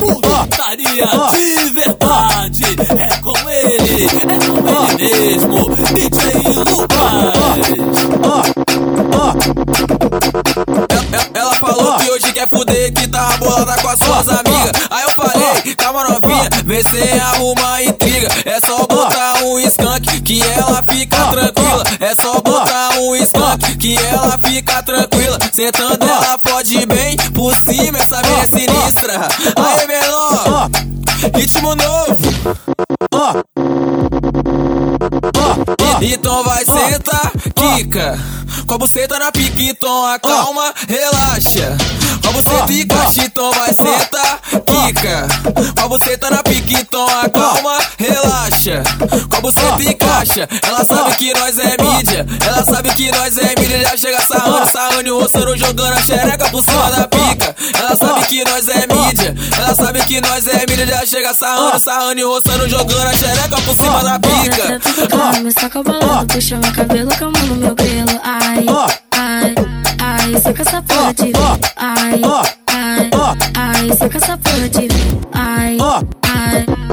Putaria de verdade, é com ele, é com ele mesmo, DJ Lucas. Ela falou que hoje quer fuder, que tá bolada com as suas amigas. Vê se arruma intriga. É só botar um skunk que ela fica tranquila. É só botar um skunk que ela fica tranquila. Sentando ela fode bem por cima, essa minha é sinistra. Aí menor, ritmo novo. Então vai sentar, quica. Com a buceta na pique, então acalma, relaxa. Com a buceta e a buceta na pique, então acalma, relaxa. Com a buceta e caixa, ela sabe que nós é mídia. Ela sabe que nós é mídia, já chega sarrando, sarrando e roçando, jogando a xereca por cima da pica. Ela sabe que nós é mídia. Ela sabe que nós é mídia, já chega sarrando, sarrando e roçando, jogando a xereca por cima da pica. Me saca balando, puxa meu cabelo, calma no meu grelo. Ai, ai, ai, saca essa porra de Ai, ai, ai, saca essa porra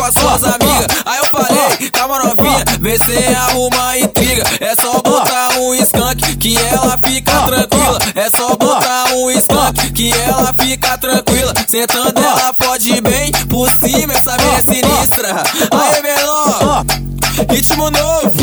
com as suas amigas. Aí eu falei, calma novinha, vê se arruma intriga. É só botar um skunk que ela fica tranquila. É só botar um skunk que ela fica tranquila. Sentando ela fode bem por cima, essa minha é sinistra. Aí menor, ritmo novo.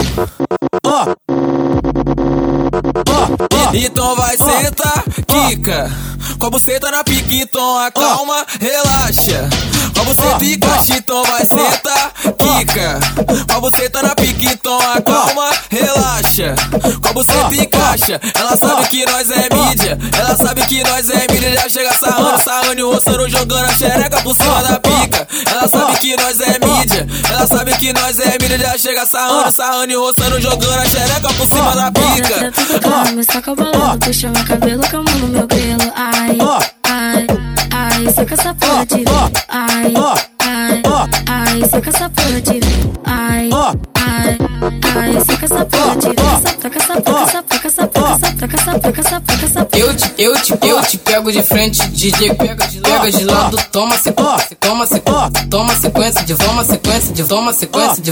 Então vai sentar, quica. Com a buceta na pique, então acalma, relaxa. Com a buceta e caixa, então vai sentar, quica. Com a buceta na pique, então acalma, relaxa. Com a buceta e caixa, ela sabe que nós é mídia. Ela sabe que nós é mídia, já chega sarrando, sarrando e roçando, jogando a xereca por cima da pica. Ela sabe que nós é mídia. Ela sabe que nós é mídia, já chega sarrando, sarrando e roçando, jogando a xereca por cima da pica. Me saca balando, puxa meu cabelo, calma no meu grelo. Ai, saca essa porra de Ai, ai, ai, saca essa porra de Saca essa porra, saca essa porra, saca essa porra, saca essa porra. Eu te, eu te, eu te pego de frente, DJ pega de, pega de lado, toma sequência, toma sequência, toma sequência de toma sequência de toma sequência de